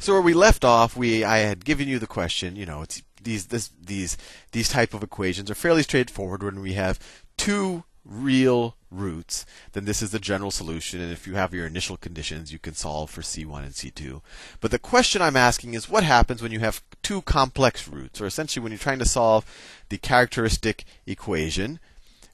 So where we left off, we I had given you the question. You know, it's these this, these these type of equations are fairly straightforward when we have two real roots, then this is the general solution. And if you have your initial conditions, you can solve for C1 and C2. But the question I'm asking is what happens when you have two complex roots, or essentially when you're trying to solve the characteristic equation?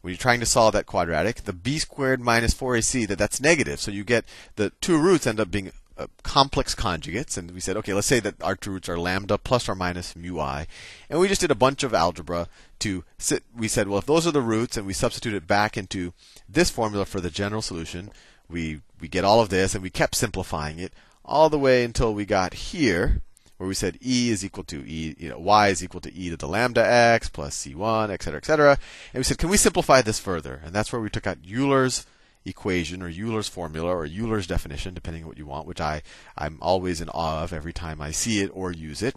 When you're trying to solve that quadratic, the b squared minus 4ac, that that's negative. So you get the two roots end up being uh, complex conjugates, and we said, okay, let's say that our two roots are lambda plus or minus mu i, and we just did a bunch of algebra to sit. We said, well, if those are the roots, and we substitute it back into this formula for the general solution, we we get all of this, and we kept simplifying it all the way until we got here, where we said e is equal to e, you know, y is equal to e to the lambda x plus c1, et cetera, et cetera. And we said, can we simplify this further? And that's where we took out Euler's equation or Euler's formula or Euler's definition, depending on what you want, which I, I'm always in awe of every time I see it or use it.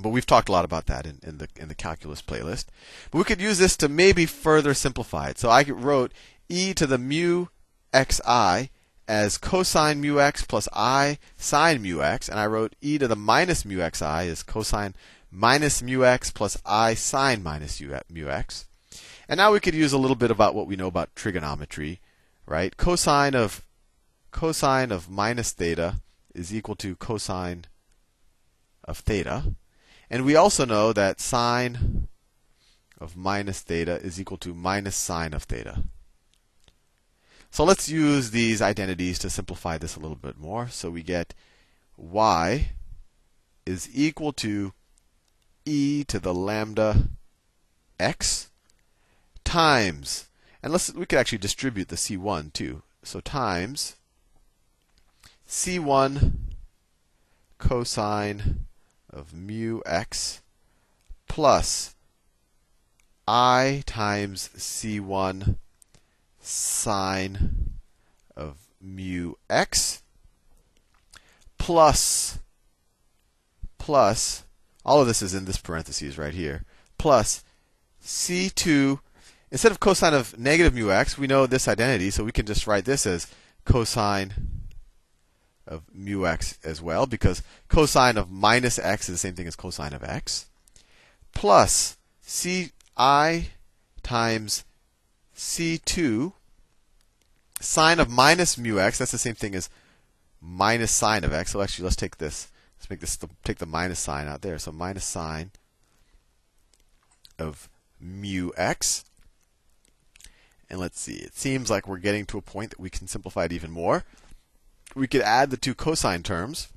But we've talked a lot about that in, in the in the calculus playlist. But we could use this to maybe further simplify it. So I wrote e to the mu xi as cosine mu x plus i sine mu x, and I wrote e to the minus mu xi as cosine minus mu x plus i sine minus mu x. And now we could use a little bit about what we know about trigonometry right? Cosine of cosine of minus theta is equal to cosine of theta. And we also know that sine of minus theta is equal to minus sine of theta. So let's use these identities to simplify this a little bit more. So we get y is equal to e to the lambda x times and let's we could actually distribute the C1 too. So times C1 cosine of mu x plus i times C1 sine of mu x plus plus all of this is in this parentheses right here plus C2 Instead of cosine of negative mu x, we know this identity, so we can just write this as cosine of mu x as well, because cosine of minus x is the same thing as cosine of x, plus ci times c2 sine of minus mu x, that's the same thing as minus sine of x. So actually, let's take this. Let's make this take the minus sign out there. So minus sine of mu x and let's see, it seems like we're getting to a point that we can simplify it even more. We could add the two cosine terms.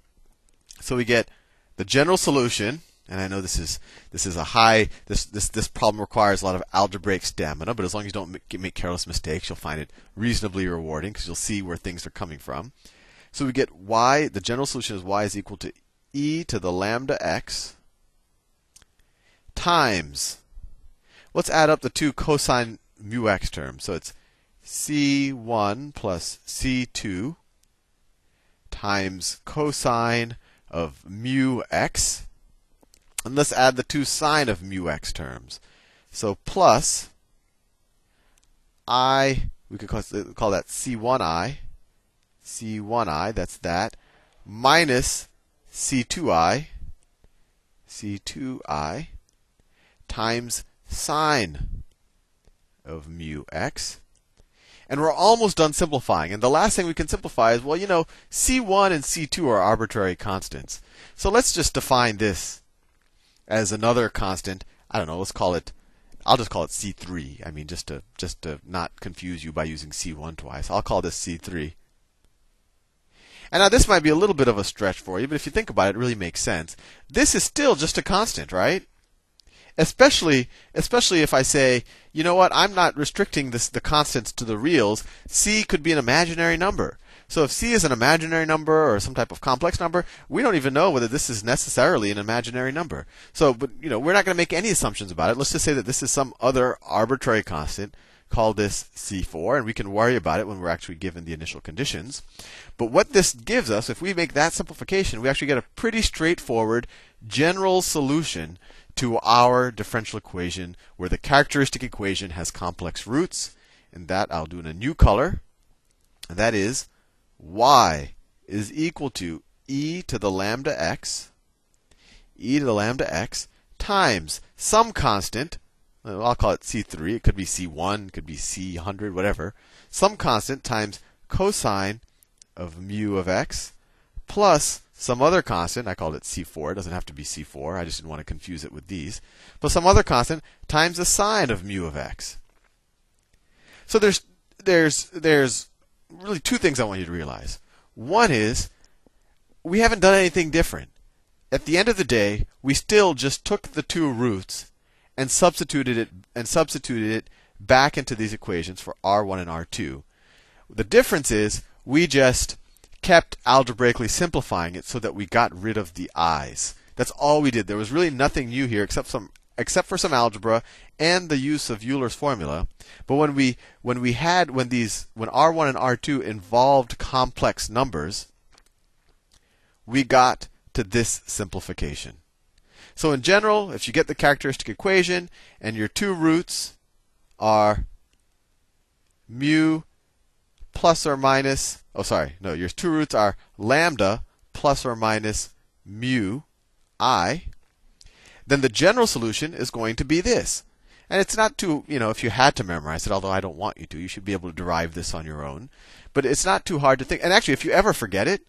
So we get the general solution, and I know this is this is a high this this this problem requires a lot of algebraic stamina, but as long as you don't make, make careless mistakes, you'll find it reasonably rewarding because you'll see where things are coming from. So we get y. The general solution is y is equal to e to the lambda x times. Let's add up the two cosine mu x term. So it's c1 plus c2 times cosine of mu x. And let's add the two sine of mu x terms. So plus i, we could call, that c1i, c1i, that's that, minus c2i, c2i, times sine of mu x. And we're almost done simplifying. And the last thing we can simplify is well, you know, c1 and c2 are arbitrary constants. So let's just define this as another constant. I don't know, let's call it I'll just call it C3. I mean just to just to not confuse you by using C1 twice. I'll call this C3. And now this might be a little bit of a stretch for you, but if you think about it, it really makes sense. This is still just a constant, right? Especially especially if I say, you know what, I'm not restricting this, the constants to the reals. C could be an imaginary number. So if C is an imaginary number or some type of complex number, we don't even know whether this is necessarily an imaginary number. So, but you know, we're not going to make any assumptions about it. Let's just say that this is some other arbitrary constant. Call this C4, and we can worry about it when we're actually given the initial conditions. But what this gives us, if we make that simplification, we actually get a pretty straightforward general solution to our differential equation where the characteristic equation has complex roots. And that I'll do in a new color. And that is y is equal to e to the lambda x, e to the lambda x times some constant, I'll call it c3, it could be c1, it could be c100, whatever, some constant times cosine of mu of x plus some other constant, I called it c4, it doesn't have to be c4, I just didn't want to confuse it with these, but some other constant times the sine of mu of x. So there's there's there's really two things I want you to realize. One is we haven't done anything different. At the end of the day, we still just took the two roots and substituted it and substituted it back into these equations for r1 and r2. The difference is we just kept algebraically simplifying it so that we got rid of the i's. That's all we did. There was really nothing new here except some except for some algebra and the use of Euler's formula. But when we when we had when these when r1 and r2 involved complex numbers, we got to this simplification. So in general, if you get the characteristic equation and your two roots are mu plus or minus, oh sorry, no, your two roots are lambda plus or minus mu i, then the general solution is going to be this. And it's not too, you know, if you had to memorize it, although I don't want you to, you should be able to derive this on your own. But it's not too hard to think. And actually, if you ever forget it,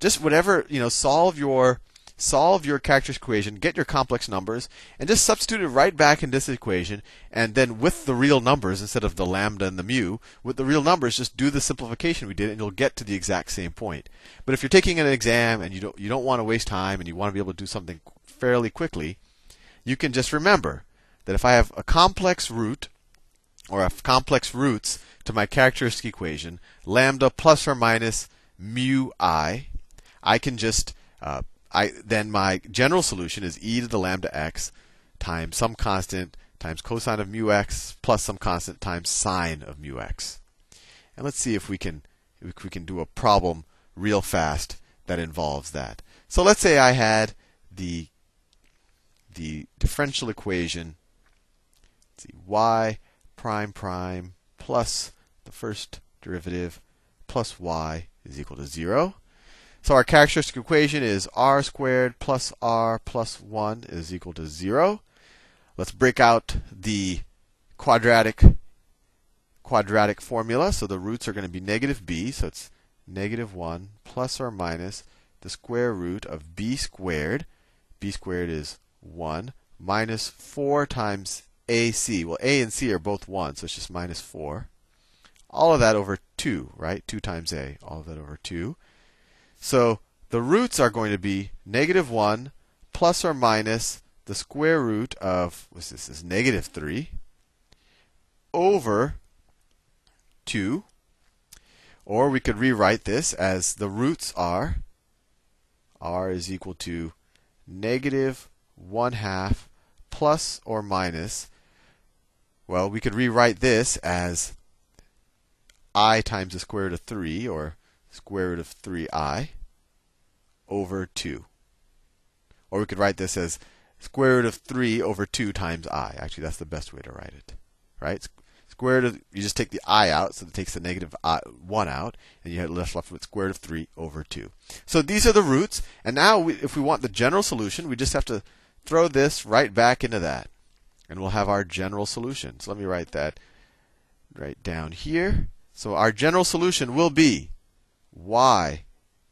just whatever, you know, solve your solve your characteristic equation, get your complex numbers, and just substitute it right back in this equation, and then with the real numbers instead of the lambda and the mu, with the real numbers, just do the simplification we did, and you'll get to the exact same point. But if you're taking an exam and you don't you don't want to waste time and you want to be able to do something fairly quickly, you can just remember that if I have a complex root or a complex roots to my characteristic equation, lambda plus or minus mu i, I can just uh, I then my general solution is e to the lambda x times some constant times cosine of mu x plus some constant times sine of mu x. And let's see if we can if we can do a problem real fast that involves that. So let's say I had the the differential equation see y prime prime plus the first derivative plus y is equal to 0. So our characteristic equation is r squared plus r plus 1 is equal to 0. Let's break out the quadratic quadratic formula. So the roots are going to be negative b, so it's negative 1 plus or minus the square root of b squared. b squared is 1 minus 4 times ac. Well, a and c are both 1, so it's just minus 4. All of that over 2, right? 2 times a. All of that over 2. So the roots are going to be negative 1 plus or minus the square root of, what's this, is negative 3 over 2. Or we could rewrite this as the roots are, r is equal to negative 1 half plus or minus. Well, we could rewrite this as i times the square root of 3, or square root of 3i over 2. Or we could write this as square root of 3 over 2 times i. Actually, that's the best way to write it. Right? Square root of, you just take the i out, so it takes the negative I, 1 out, and you have left left with square root of 3 over 2. So these are the roots, and now we, if we want the general solution, we just have to throw this right back into that. And we'll have our general solution. So let me write that right down here. So our general solution will be y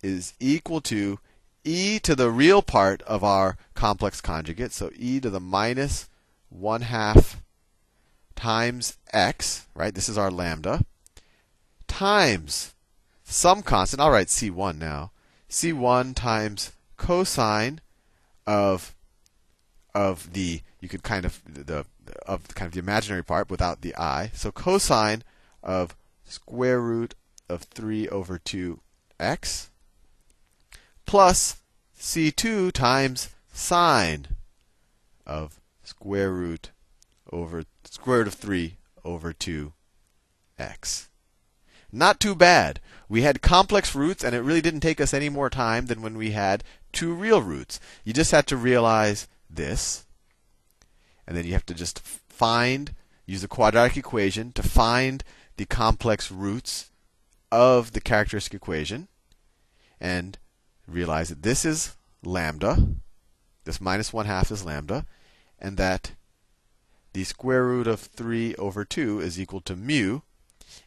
is equal to e to the real part of our complex conjugate, so e to the minus 1 half times x, right? This is our lambda, times some constant. I'll write c1 now. c1 times cosine of of the you could kind of the of kind of the imaginary part without the i. So cosine of square root of 3 over 2x plus c2 times sine of square root over square root of 3 over 2x. Not too bad. We had complex roots, and it really didn't take us any more time than when we had two real roots. You just had to realize this, and then you have to just find, use the quadratic equation to find the complex roots of the characteristic equation. And realize that this is lambda, this minus 1 half is lambda, and that the square root of 3 over 2 is equal to mu,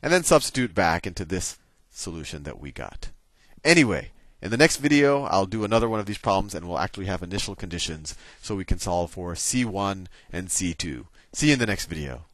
and then substitute back into this solution that we got. Anyway, in the next video, I'll do another one of these problems and we'll actually have initial conditions so we can solve for C1 and C2. See you in the next video.